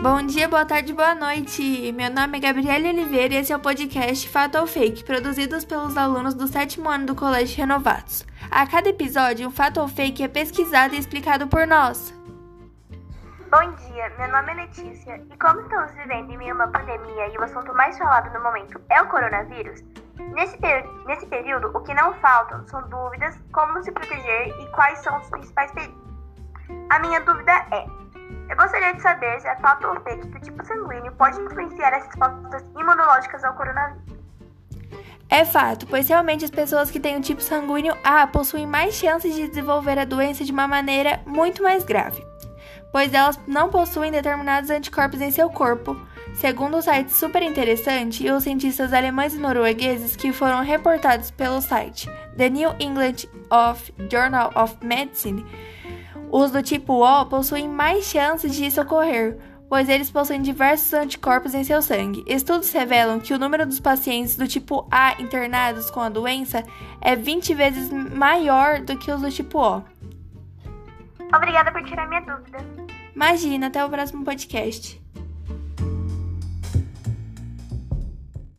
Bom dia, boa tarde, boa noite. Meu nome é Gabriela Oliveira e esse é o podcast Fato ou Fake, produzidos pelos alunos do sétimo ano do Colégio Renovados. A cada episódio, um fato ou fake é pesquisado e explicado por nós. Bom dia, meu nome é Letícia e como estamos vivendo em meio a uma pandemia e o assunto mais falado no momento é o coronavírus, nesse, nesse período o que não faltam são dúvidas como se proteger e quais são os principais perigos. A minha dúvida é: eu gostaria de saber se é fato ou fake que o tipo sanguíneo pode influenciar as respostas imunológicas ao coronavírus. É fato, pois realmente as pessoas que têm o tipo sanguíneo A possuem mais chances de desenvolver a doença de uma maneira muito mais grave, pois elas não possuem determinados anticorpos em seu corpo. Segundo o site super interessante e os cientistas alemães e noruegueses que foram reportados pelo site The New England of Journal of Medicine, os do tipo O possuem mais chances de isso ocorrer, pois eles possuem diversos anticorpos em seu sangue. Estudos revelam que o número dos pacientes do tipo A internados com a doença é 20 vezes maior do que os do tipo O. Obrigada por tirar minha dúvida. Imagina, até o próximo podcast.